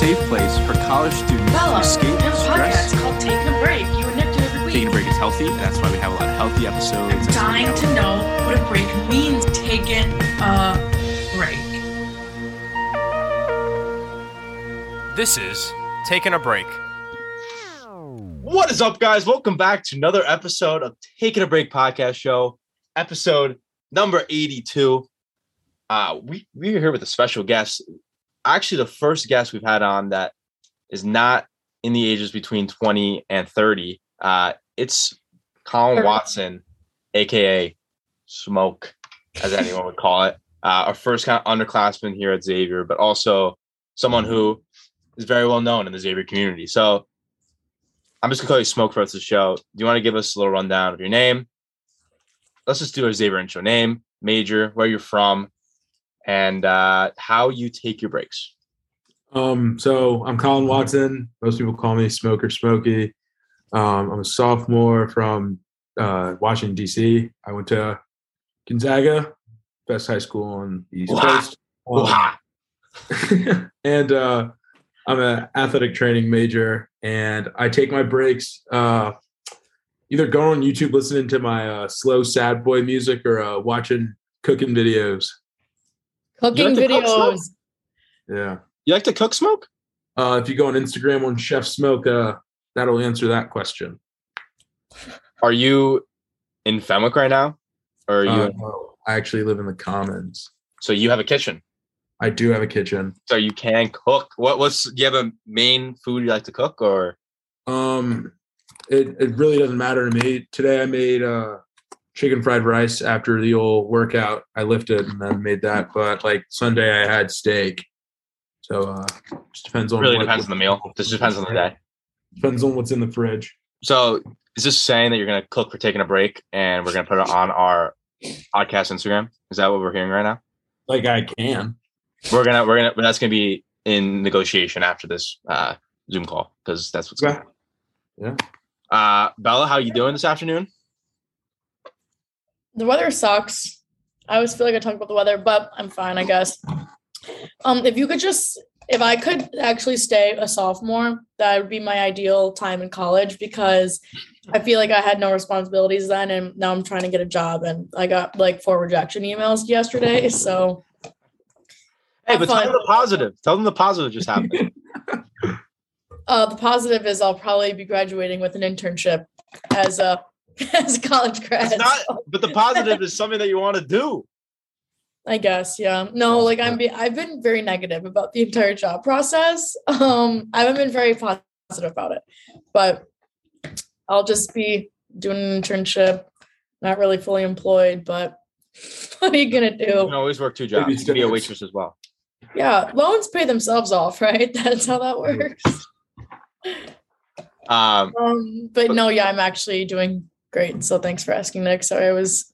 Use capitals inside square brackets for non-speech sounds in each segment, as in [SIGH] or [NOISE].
safe place for college students Bella, to escape we have stress. podcast called Taking a Break. You and Nick do every week. Taking a break is healthy, and that's why we have a lot of healthy episodes. I'm That's what we dying to know what a break means. Taking a break. This is Taking a Break. What is up, guys? Welcome back to another episode of Taking a Break podcast show, episode number 82. Uh, we, we're here with a special guest. Actually, the first guest we've had on that is not in the ages between 20 and 30. Uh, it's Colin. Watson, aka Smoke, as anyone would call it. [LAUGHS] Uh, our first kind of underclassman here at Xavier, but also someone who is very well known in the Xavier community. So I'm just gonna call you Smoke for us the show. Do you want to give us a little rundown of your name? Let's just do a Xavier intro. Name, major, where you're from, and uh, how you take your breaks. Um, so I'm Colin Watson. Most people call me Smoker Smokey. Um, I'm a sophomore from uh, Washington D.C. I went to Gonzaga, best high school on the East Wow. Coast, Um, [LAUGHS] and uh, I'm an athletic training major. And I take my breaks uh, either going on YouTube listening to my uh, slow sad boy music or uh, watching cooking videos. Cooking like to cook, videos. Yeah. You like to cook, Smoke? Uh, if you go on Instagram on Chef Smoke, uh, that'll answer that question. Are you in Fenwick right now, or are you? Uh, no, I actually live in the Commons. so you have a kitchen, I do have a kitchen. so you can cook. What what's do you have a main food you like to cook, or Um, it it really doesn't matter to me. Today I made uh chicken fried rice after the old workout. I lifted and then made that. But like Sunday I had steak. So uh, just depends on really what- depends on the meal? This depends on the day. Depends on what's in the fridge. So is this saying that you're gonna cook for taking a break, and we're gonna put it on our podcast Instagram? Is that what we're hearing right now? Like I can. We're gonna we're gonna that's gonna be in negotiation after this uh Zoom call because that's what's going Yeah. Uh Bella, how you doing this afternoon? The weather sucks. I always feel like I talk about the weather, but I'm fine, I guess. Um, if you could just if I could actually stay a sophomore, that would be my ideal time in college because I feel like I had no responsibilities then and now I'm trying to get a job and I got like four rejection emails yesterday. So Hey, Have but tell them the positive. Tell them the positive just happened. [LAUGHS] uh the positive is I'll probably be graduating with an internship as a [LAUGHS] as a college grad. it's not, but the positive is something that you want to do. I guess, yeah. No, like I'm be I've been very negative about the entire job process. Um, I haven't been very positive about it, but I'll just be doing an internship, not really fully employed, but [LAUGHS] what are you gonna do? You can always work two jobs. Maybe You can be a waitress as well. Yeah, loans pay themselves off, right? [LAUGHS] That's how that works. Um, Um, but no, yeah, I'm actually doing great. So thanks for asking, Nick. Sorry, I was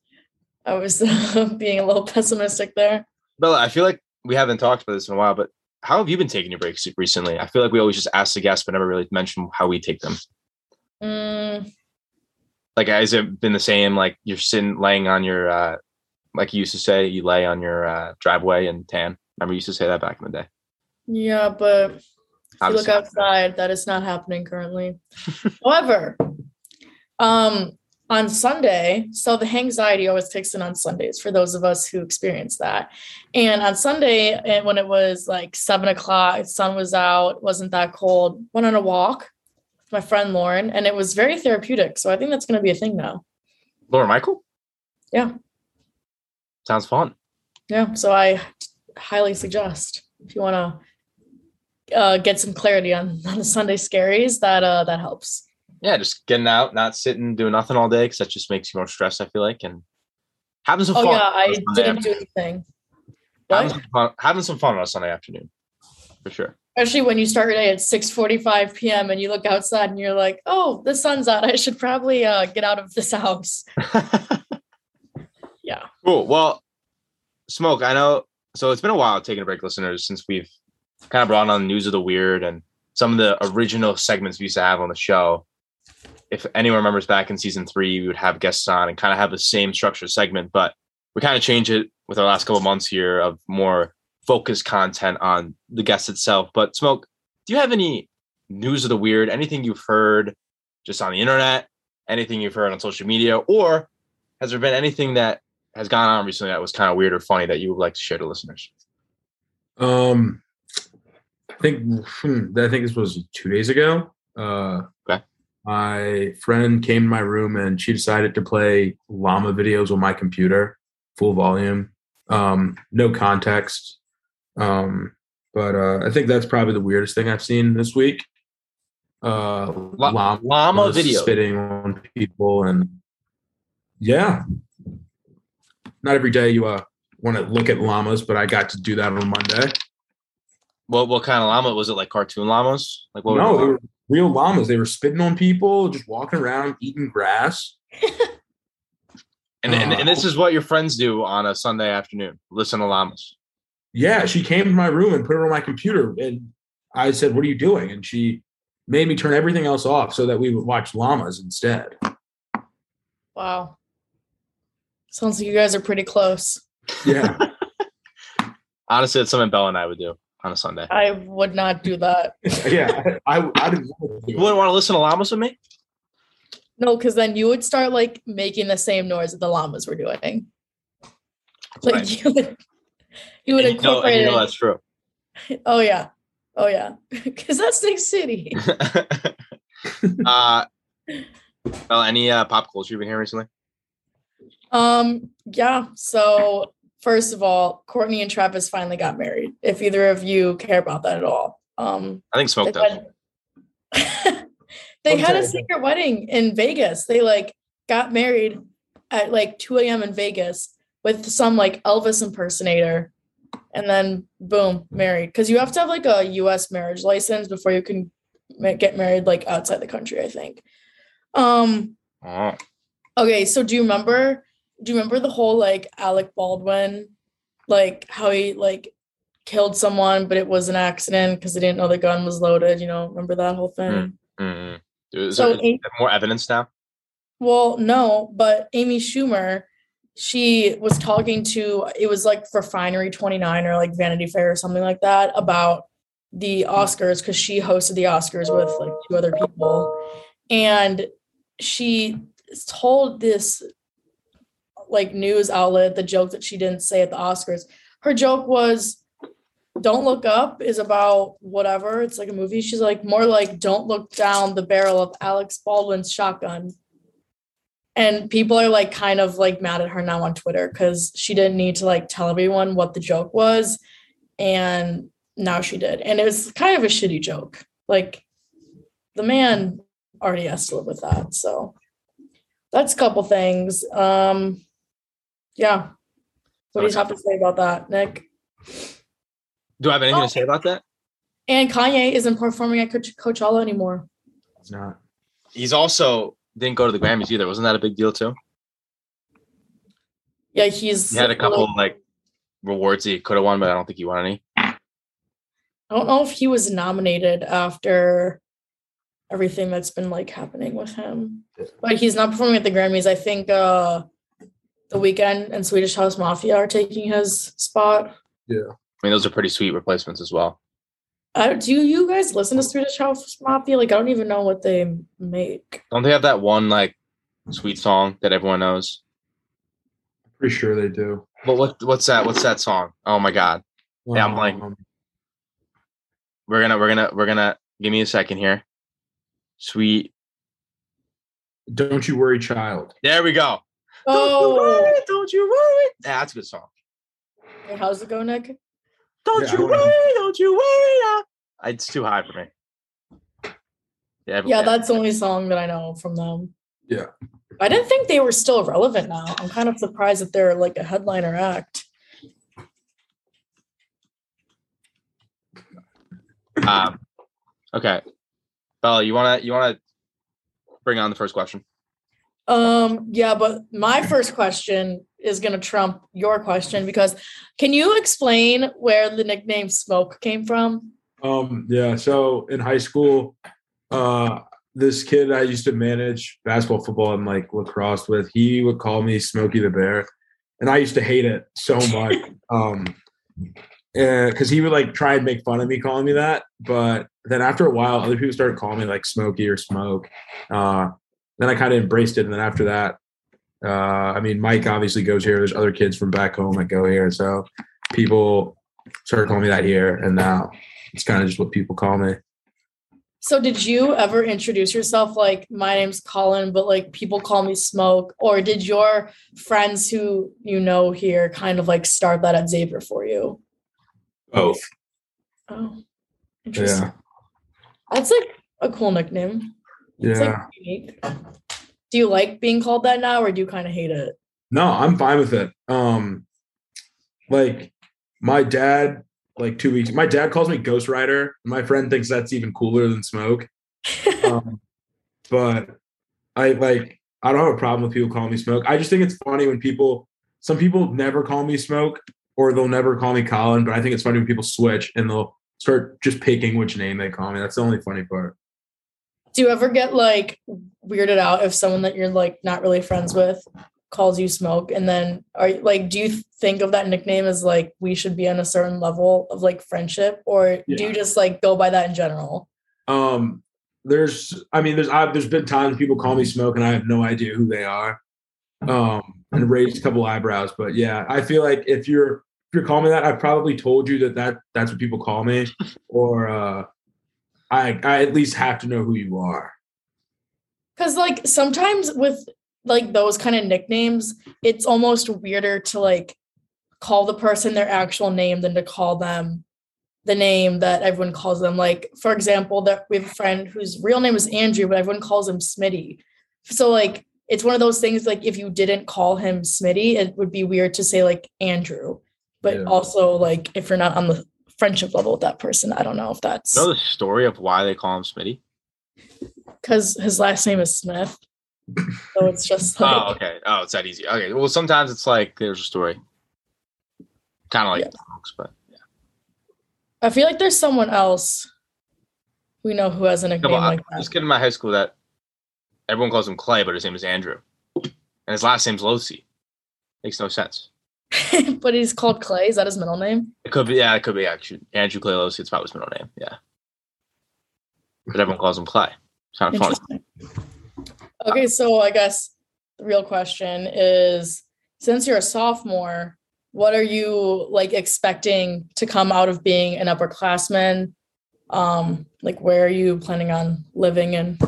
I was [LAUGHS] being a little pessimistic there. Bella, I feel like we haven't talked about this in a while, but how have you been taking your breaks recently? I feel like we always just ask the guests, but never really mention how we take them. Mm, Like, has it been the same? Like, you're sitting, laying on your, uh, like you used to say, you lay on your uh, driveway and tan. Remember, you used to say that back in the day. Yeah, but if How you look outside, that is not happening currently. However, um, on Sunday, so the anxiety always kicks in on Sundays for those of us who experience that. And on Sunday, and when it was like seven o'clock, sun was out, wasn't that cold, went on a walk with my friend Lauren, and it was very therapeutic. So I think that's going to be a thing now. Laura Michael? Yeah. Sounds fun. Yeah, so I highly suggest if you want to uh, get some clarity on, on the Sunday scaries, that uh, that helps. Yeah, just getting out, not sitting, doing nothing all day, because that just makes you more stressed, I feel like, and having some Oh fun. Oh yeah, I didn't do anything. Having some, fun, having some fun on a Sunday afternoon, for sure. Especially when you start your day at 6:45 p.m. and you look outside and you're like, "Oh, the sun's out. I should probably uh, get out of this house." [LAUGHS] Yeah. Cool. Well, Smoke, I know. So it's been a while taking a break, listeners, since we've kind of brought on the news of the weird and some of the original segments we used to have on the show. If anyone remembers back in season three, we would have guests on and kind of have the same structured segment, but we kind of changed it with our last couple of months here of more focused content on the guest itself. But Smoke, do you have any news of the weird? Anything you've heard just on the internet? Anything you've heard on social media? Or has there been anything that has gone on recently that was kind of weird or funny that you would like to share to listeners? Um, I think hmm, I think this was two days ago. Uh, Okay. My friend came to my room and she decided to play llama videos on my computer, full volume, um, no context. Um, but uh, I think that's probably the weirdest thing I've seen this week. Uh, La- llama, llama video. spitting on people and yeah, not every day you uh want to look at llamas, but I got to do that on Monday. What what kind of llama was it? Like cartoon llamas? Like what? no, were real llamas. They were spitting on people, just walking around eating grass. and, and uh, and this is what your friends do on a Sunday afternoon. Listen to llamas. Yeah, she came to my room and put it on my computer, and I said, "What are you doing?" And she made me turn everything else off so that we would watch llamas instead. Wow. Sounds like you guys are pretty close. Yeah, [LAUGHS] Honestly, it's something Bella and I would do on a Sunday. I would not do that. [LAUGHS] yeah. I, I didn't You wouldn't want to listen to llamas with me? No, because then you would start like making the same noise that the llamas were doing. Like Right. [LAUGHS] you would, you would And you know, incorporate you know that's true. [LAUGHS] Oh yeah, oh yeah, because that's Big City. uh, well, any uh, pop culture you've been hearing recently? Um, yeah. So first of all, Kourtney and Travis finally got married. If either of you care about that at all, um, I think Smoke they does. had, [LAUGHS] they had a secret wedding in Vegas. They like got married at like 2 a.m. in Vegas with some like Elvis impersonator. And then boom, married. Because you have to have like a US marriage license before you can ma- get married like outside the country, I think. Um, Oh, Okay, so do you remember do you remember the whole like Alec Baldwin like how he like killed someone but it was an accident because they didn't know the gun was loaded, you know, remember that whole thing? mm Is, So there, is Amy- there more evidence now? Well, no, but Amy Schumer, she was talking to it was like Refinery 29 or like Vanity Fair or something like that about the Oscars because she hosted the Oscars with like two other people. And she told this like news outlet the joke that she didn't say at the Oscars. Her joke was don't look up is about whatever. It's like a movie. She's like more like don't look down the barrel of Alex Baldwin's shotgun. And people are like kind of like mad at her now on Twitter because she didn't need to like tell everyone what the joke was. And now she did. And it was kind of a shitty joke. Like the man already has to live with that. So that's a couple things. Um yeah. What do you have to say about that, Nick? Do I have anything Oh. to say about that? And Kanye isn't performing at Coach- Coachella anymore. It's not. He's also didn't go to the Grammys either. Wasn't that a big deal too? Yeah, he's. He had a couple like- like rewards he could have won, but I don't think he won any. I don't know if he was nominated after everything that's been like happening with him, but he's not performing at the Grammys. I think uh the Weeknd and Swedish House Mafia are taking his spot. Yeah, I mean, those are pretty sweet replacements as well. Uh, do you guys listen to Swedish House Mafia? Like, I don't even know what they make. Don't they have that one like sweet song that everyone knows? I'm Pretty sure they do. But what what's that? What's that song? Oh my god. Yeah, I'm blank. Um, We're gonna we're gonna we're gonna give me a second here. Sweet. Don't you worry, child. There we go. Don't you Oh, worry, don't you worry. Yeah, that's a good song. how's it go, Nick? Don't Yeah, you wanna- worry, don't you worry. ah. It's too high for me. Yeah, Yeah, that's the only song that I know from them. Yeah. I didn't think they were still relevant now. I'm kind of surprised that they're like a headliner act. Um, okay, Bella, you wanna you wanna bring on the first question? Um, yeah, but my first question is gonna trump your question because can you explain where the nickname smoke came from? Um, yeah. So in high school, uh, this kid I used to manage basketball, football, and like lacrosse with, he would call me Smokey the Bear, and I used to hate it so much. [LAUGHS] um, because he would like try and make fun of me calling me that, but then after a while, other people started calling me like Smokey or Smoke. Uh, then I kind of embraced it, and then after that, uh, I mean, Mike obviously goes here. There's other kids from back home that go here, so people started calling me that here, and now it's kind of just what people call me. So did you ever introduce yourself like my name's Colin, but like people call me Smoke? Or did your friends who you know here kind of like start that at Xavier for you? Both. Oh, interesting. Yeah. That's like a cool nickname. It's Yeah. like unique. Do you like being called that now or do you kind of hate it? No, I'm fine with it. Um, like my dad, like two weeks. My dad calls me Ghost Rider. My friend thinks that's even cooler than Smoke. [LAUGHS] Um, but I like. I don't have a problem with people calling me Smoke. I just think it's funny when people. Some people never call me Smoke, or they'll never call me Colin. But I think it's funny when people switch and they'll start just picking which name they call me. That's the only funny part. Do you ever get like weirded out if someone that you're like not really friends with calls you smoke and then are like do you think of that nickname as like we should be on a certain level of like friendship or do you just like go by that in general? Um, there's, I mean, there's, I've, there's been times people call me Smoke and I have no idea who they are. Um, and raised a couple eyebrows, but yeah, I feel like if you're if you're calling me that, I've probably told you that that that's what people call me, [LAUGHS] or uh, I I at least have to know who you are. Cause like sometimes with like those kind of nicknames, it's almost weirder to like call the person their actual name than to call them the name that everyone calls them. Like, for example, that we have a friend whose real name is Andrew, but everyone calls him Smitty. So like it's one of those things like if you didn't call him Smitty, it would be weird to say like Andrew. But Yeah. also like if you're not on the friendship level with that person, I don't know if that's know the story of why they call him Smitty? because his last name is Smith. So it's just [LAUGHS] oh, like Oh, okay. Oh, it's that easy. Okay. Well, sometimes it's like there's a story. Kind of like Yeah. dogs, but yeah. I feel like there's someone else we know who has a No, nickname I- like that. kid in my high school that everyone calls him Clay, but his name is Andrew, and his last name's Losi. Makes no sense. [LAUGHS] but he's called Clay. Is that his middle name? It could be, yeah, it could be actually Andrew Clay Losi. It's probably his middle name, yeah. But everyone calls him Clay. It's kind of funny. Okay, so I guess the real question is since you're a sophomore, what are you like expecting to come out of being an upperclassman? Um, like where are you planning on living and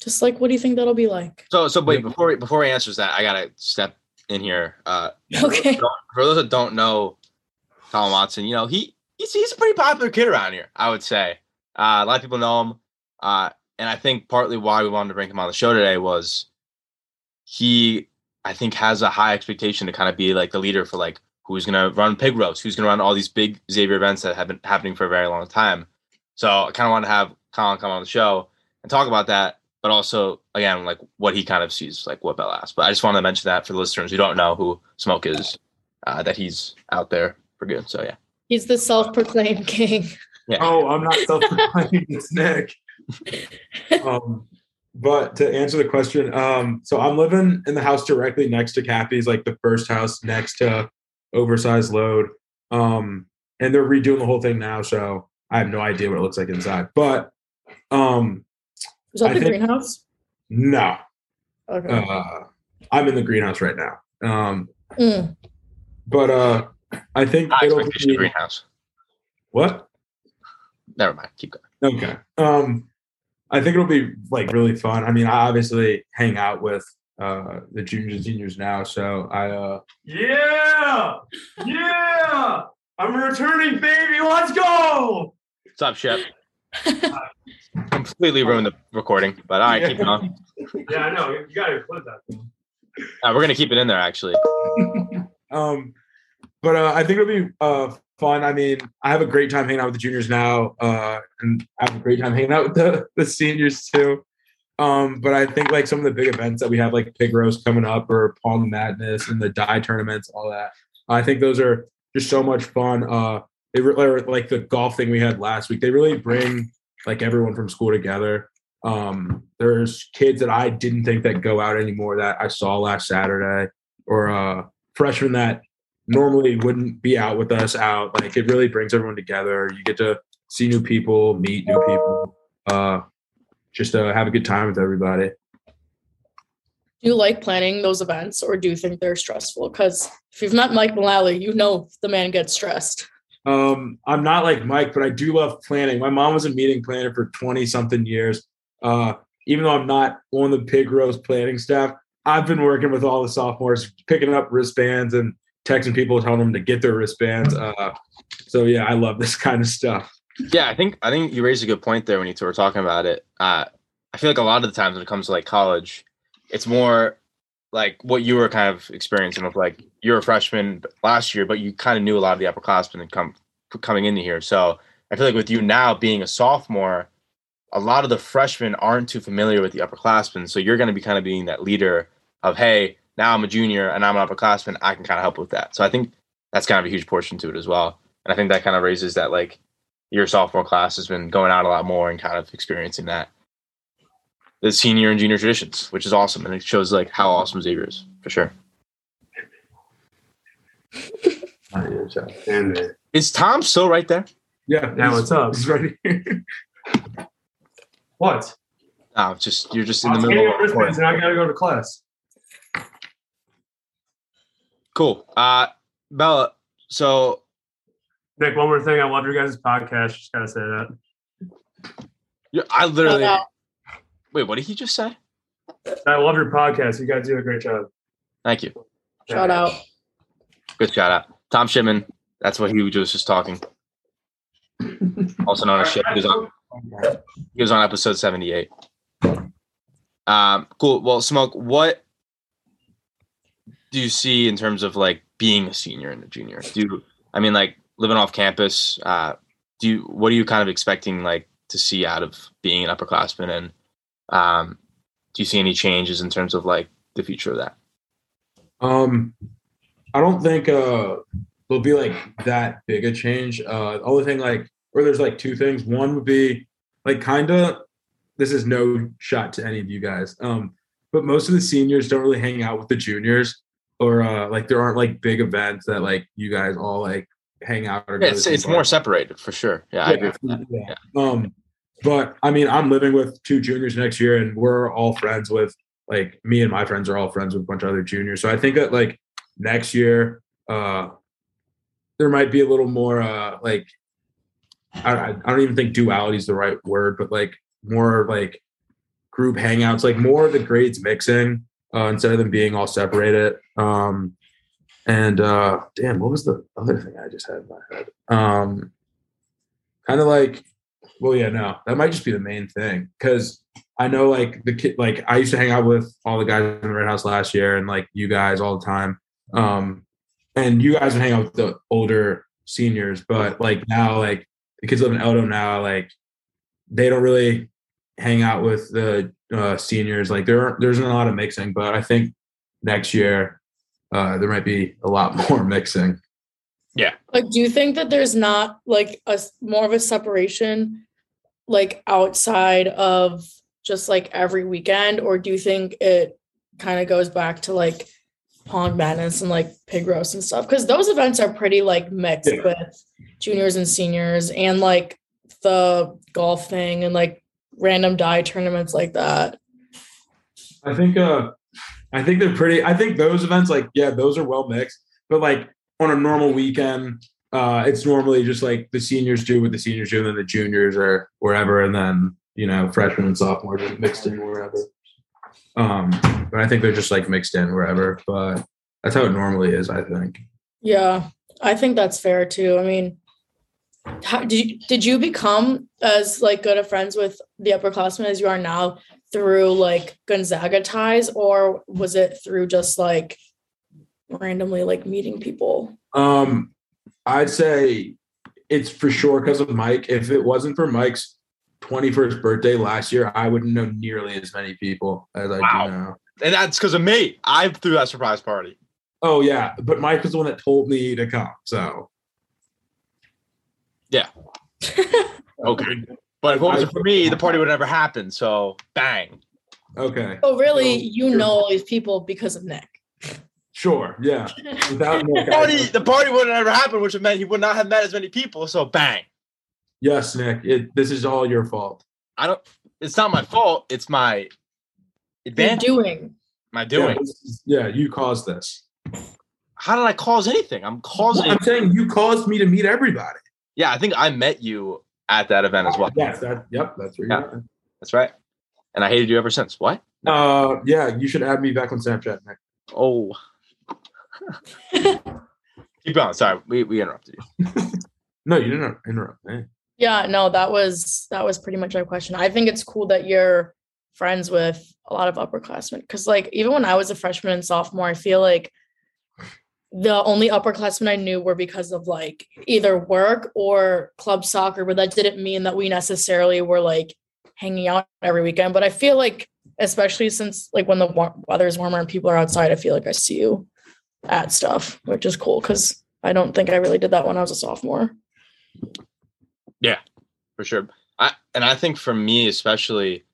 just like what do you think that'll be like? So, so wait before before he answers that, I gotta step in here. Uh, Okay. for those that don't know Colin Watson, you know, he he's, he's a pretty popular kid around here, I would say. Uh, a lot of people know him. Uh, and I think partly why we wanted to bring him on the show today was he, I think, has a high expectation to kind of be like the leader for like who's going to run pig roast, who's going to run all these big Xavier events that have been happening for a very long time. So I kind of want to have Colin come on the show and talk about that, but also, again, like what he kind of sees, like what Bell asked. But I just wanted to mention that for the listeners who don't know who Smoke is uh, that he's out there for good. So yeah, He's the self-proclaimed king. yeah. Oh, I'm not self-proclaimed. it's Nick. [LAUGHS] Um, but to answer the question, um, so I'm living in the house directly next to Cappy's, like the first house next to Oversized Load. Um, and they're redoing the whole thing now, so I have no idea what it looks like inside. But um, Is that I the think- greenhouse? no, Okay. uh, I'm in the greenhouse right now. Um, Mm. but uh, I think I it'll expectation be greenhouse. what? Never mind. Keep going. Okay. Um, I think it'll be like really fun. I mean, I obviously hang out with uh the juniors and seniors now, so I uh Yeah! Yeah! I'm returning, baby. Let's go! What's up, Shep? [LAUGHS] Completely ruined the recording, but all right, keep going. [LAUGHS] Yeah, I know. You gotta include that. Uh, we're gonna keep it in there, actually. [LAUGHS] um, but uh, I think it'll be uh fun. I mean, I have a great time hanging out with the juniors now, uh, and I have a great time hanging out with the, the seniors too. Um, but I think like some of the big events that we have, like Pig Roast coming up, or Palm Madness, and the die tournaments, all that. I think those are just so much fun. Uh, they were like the golf thing we had last week. They really bring like everyone from school together. Um, there's kids that I didn't think that go out anymore that I saw last Saturday, or uh, freshmen that normally wouldn't be out with us out. Like it really brings everyone together. You get to see new people, meet new people, uh, just uh, have a good time with everybody. Do you like planning those events or do you think they're stressful? Because if you've met Mike Mullally, you know the man gets stressed. Um, I'm not like Mike, but I do love planning. My mom was a meeting planner for 20 something years. Uh, even though I'm not on the pig roast planning staff, I've been working with all the sophomores, picking up wristbands and texting people, telling them to get their wristbands. Uh, so yeah, I love this [LAUGHS] kind of stuff. Yeah, I think I think you raised a good point there when you two were talking about it. Uh, I feel like a lot of the times when it comes to like college, it's more like what you were kind of experiencing with like you're a freshman last year, but you kind of knew a lot of the upperclassmen and come coming into here. So I feel like with you now being a sophomore, a lot of the freshmen aren't too familiar with the upperclassmen. So you're going to be kind of being that leader of, hey, now I'm a junior and I'm an upperclassman. I can kind of help with that. So I think that's kind of a huge portion to it as well. And I think that kind of raises that like your sophomore class has been going out a lot more and kind of experiencing that the senior and junior traditions, which is awesome. And it shows like how awesome Xavier is for sure. And Is Tom still right there? Yeah. Yeah, he's- what's up? He's ready. [LAUGHS] what? No, just you're just in the middle of a wristbands and I gotta go to class. Cool. Uh Bella, so Nick, one more thing. I love your guys' podcast. Just gotta say that. you I literally Shout out. Wait, what did he just say? I love your podcast. You guys do a great job. Thank you. Shout out. Good shout out. Tom Shipman. That's what he was just talking. [LAUGHS] Also known as Ship. He was on he was on episode 78. Um cool. Well, Smoke, what do you see in terms of like being a senior and a junior? Do you, I mean like living off campus, uh do you what are you kind of expecting like to see out of being an upperclassman and um do you see any changes in terms of like the future of that? Um, I don't think uh there'll be like that big a change. Uh, the only thing like, or there's like two things. One would be like kind of. This is no shot to any of you guys. Um, but most of the seniors don't really hang out with the juniors, or uh, like there aren't like big events that like you guys all like hang out. Or go Yeah, it's it's more separated for sure. Yeah, I agree with that. yeah. Um, but I mean, I'm living with two juniors next year, and we're all friends with like me and my friends are all friends with a bunch of other juniors. So I think that like next year, uh, there might be a little more uh like I, I don't even think duality is the right word, but like more like group hangouts, like more of the grades mixing uh, instead of them being all separated. Um, and uh, damn, what was the other thing I just had in my head? Um, kind of like, well, yeah, no, that might just be the main thing because I know like the kid, like I used to hang out with all the guys in the Red House last year, and like you guys all the time. Um, and you guys would hang out with the older seniors, but like now, like the kids live in Eldo now, like they don't really hang out with the uh, seniors. Like there, aren't- there's not a lot of mixing, but I think next year uh, there might be a lot [LAUGHS] more mixing. Yeah. Like, do you think that there's not like a more of a separation, like outside of just like every weekend, or do you think it kind of goes back to like Pond Madness and like pig roast and stuff? Because those events are pretty like mixed Yeah. with juniors and seniors, and like the golf thing and like random die tournaments like that. I think uh I think they're pretty I think those events like yeah, those are well mixed, but like on a normal weekend, uh it's normally just like the seniors do what the seniors do and then the juniors are wherever and then, you know, freshmen and sophomores are mixed in wherever. Um but I think they're just like mixed in wherever, but that's how it normally is, I think. Yeah, I think that's fair too. I mean, how, did you, did you become as like good of friends with the upperclassmen as you are now through like Gonzaga ties, or was it through just like randomly like meeting people? Um, I'd say it's for sure because of Mike. If it wasn't for Mike's 21st birthday last year, I wouldn't know nearly as many people as I Wow. do now. And that's because of me. I threw that surprise party. Oh yeah, but Mike was the one that told me to come. So yeah. [LAUGHS] Okay. But if it wasn't for me, the party would never happen. So bang. okay, So really, So- you know all these people because of Nick. Sure, yeah. [LAUGHS] Without The party, the party would have never happened, which meant he would not have met as many people. So bang. Yes, Nick. It, this is all your fault. I don't. It's not my fault. It's my You're doing. My doing. Yeah, is- yeah, you caused this. How did I cause anything? I'm causing. I'm saying you caused me to meet everybody. Yeah, I think I met you at that event as well. Yes, that. Yep, that's where Yeah. That's right. And I hated you ever since. What? at. Uh, yeah, you should add me back on Snapchat, Nick. Oh. [LAUGHS] Keep going. Sorry, we, we interrupted you. [LAUGHS] No, you didn't interrupt me. Yeah, no, that was that was pretty much my question. I think it's cool that you're friends with a lot of upperclassmen because, like, even when I was a freshman and sophomore, I feel like the only upperclassmen I knew were because of like either work or club soccer, but that didn't mean that we necessarily were like hanging out every weekend. But I feel like, especially since like when the wa- weather is warmer and people are outside, I feel like I see you at stuff, which is cool because I don't think I really did that when I was a sophomore. Yeah, for sure. I and I think for me especially,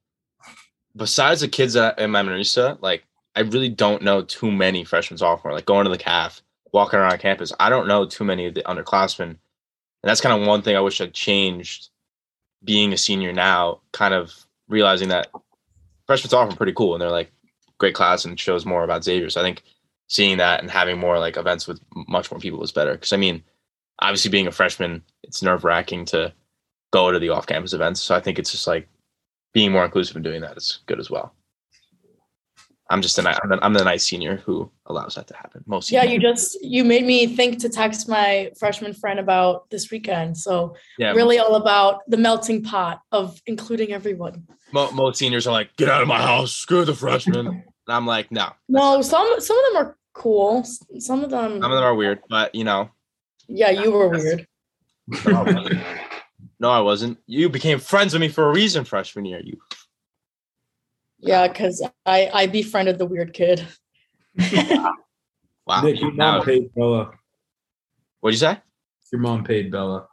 besides the kids that in my Marisa, like I really don't know too many freshmen sophomore. Like going to the calf, walking around campus, I don't know too many of the underclassmen, and that's kind of one thing I wish I'd changed. Being a senior now, kind of realizing that freshmen sophomore are pretty cool and they're like great class and shows more about Xavier. So I think seeing that and having more like events with much more people was better. Because I mean, obviously being a freshman, it's nerve wracking to go to the off campus events. So I think it's just like being more inclusive and doing that is good as well. I'm just a ni- I'm the, I'm the nice senior who allows that to happen. Most Yeah, you just you made me think to text my freshman friend about this weekend. So yeah really all about the melting pot of including everyone. mo- most seniors are like get out of my house, screw the freshmen. [LAUGHS] and I'm like no, No, some some of them are cool. Some of them, some of them are weird, but you know, yeah, you were weird. no, I wasn't. No, I wasn't. You became friends with me for a reason freshman year. You Yeah, because I I befriended the weird kid. wow. Nick, your Now- mom paid Bella. what'd you say? Your mom paid Bella.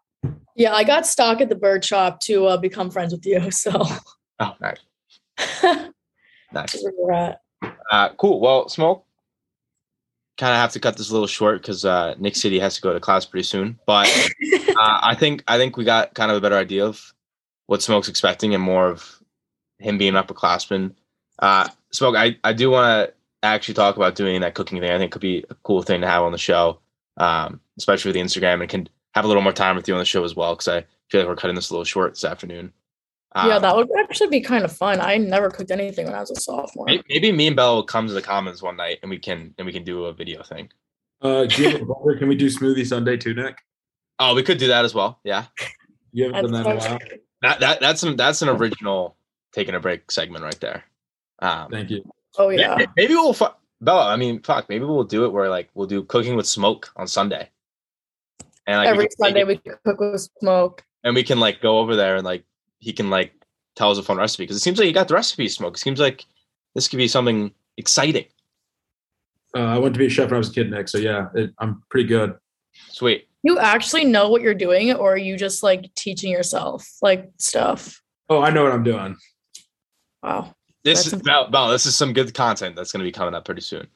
yeah, I got stock at the bird shop to uh, become friends with you. [LAUGHS] So Oh, nice, [LAUGHS] nice. where we're at. Uh, cool. Well, smoke. Kind of have to cut this a little short because uh, Nick City has to go to class pretty soon. But [LAUGHS] uh, I think I think we got kind of a better idea of what Smoke's expecting and more of him being an upperclassman. Uh, Smoke, I, I do want to actually talk about doing that cooking thing. I think could be a cool thing to have on the show, um, especially with the Instagram, and can have a little more time with you on the show as well. Because I feel like we're cutting this a little short this afternoon. Yeah, Um, that would actually be kind of fun. I never cooked anything when I was a sophomore. may- maybe me and Bella will come to the Commons one night and we can and we can do a video thing. Uh, do you have a [LAUGHS] brother? Can we do Smoothie Sunday too, Nick? Oh, we could do that as well. Yeah, You haven't done that in a while. that, that that's some that's an original taking a break segment right there. Um, Thank you. Oh yeah. may- maybe we'll fu- Bella. I mean, fuck. Maybe we'll do it where like we'll do cooking with smoke on Sunday, and like Every can Sunday it- we cook with smoke. and we can like go over there and like he can like tell us a fun recipe because it seems like you got the recipe smoke. It seems like this could be something exciting. Uh, I went to be a chef when I was a kid, Nick. So yeah, it, I'm pretty good. Sweet. You actually know what you're doing, or are you just like teaching yourself like stuff? Oh, I know what I'm doing. Wow. This That's is Bella, Bella, This is some good content that's going to be coming up pretty soon.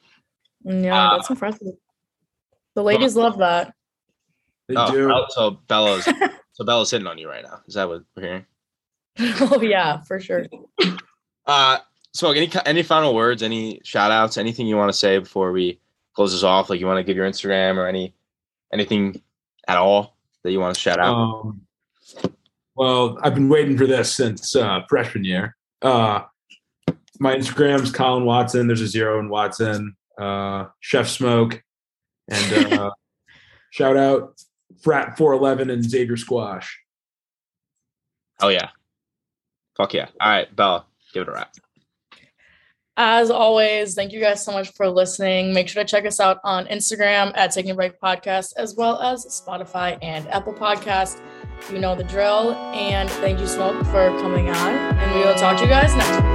Yeah, Uh, that's impressive. The ladies love that. They Oh, do. Bella- so Bella's [LAUGHS] so Bella's hitting on you right now. Is that what we're hearing? [LAUGHS] oh yeah, for sure. Uh, Smoke, any any final words, any shout outs, anything you want to say before we close this off? Like you want to give your Instagram or any anything at all that you want to shout out? Um, well, I've been waiting for this since uh, freshman year. Uh, my Instagram's Colin Watson. There's a zero in Watson. Uh, Chef Smoke, and uh, [LAUGHS] shout out Frat 411 and Xavier Squash. oh yeah. Fuck yeah. All right, Bella, give it a wrap. As always, thank you guys so much for listening. Make sure to check us out on Instagram at Taking a Break Podcast, as well as Spotify and Apple Podcast. You know the drill. And thank you, Smoke, for coming on. And we will talk to you guys next time.